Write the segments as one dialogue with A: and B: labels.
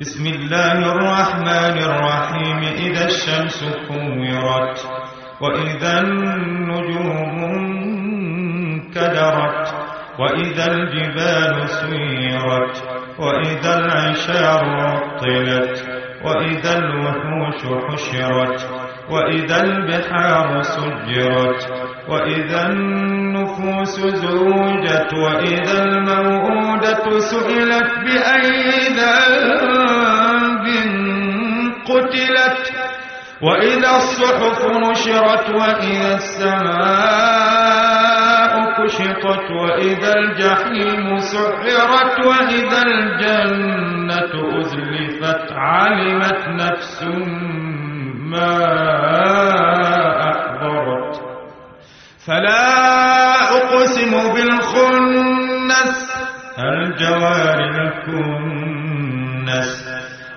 A: بسم الله الرحمن الرحيم. إذا الشمس كورت وإذا النجوم انكدرت وإذا الجبال سيرت وإذا العشار عطلت وإذا الوحوش حشرت وإذا البحار سجرت وإذا النفوس زوجت وإذا الموءودة سئلت بأي قتلت وإذا الصحف نشرت وإذا السماء كشطت وإذا الجحيم سعرت وإذا الجنة أزلفت علمت نفس ما أحضرت. فلا أقسم بالخنس الجوار الكنس.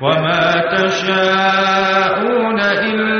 A: وما تشاءون إلا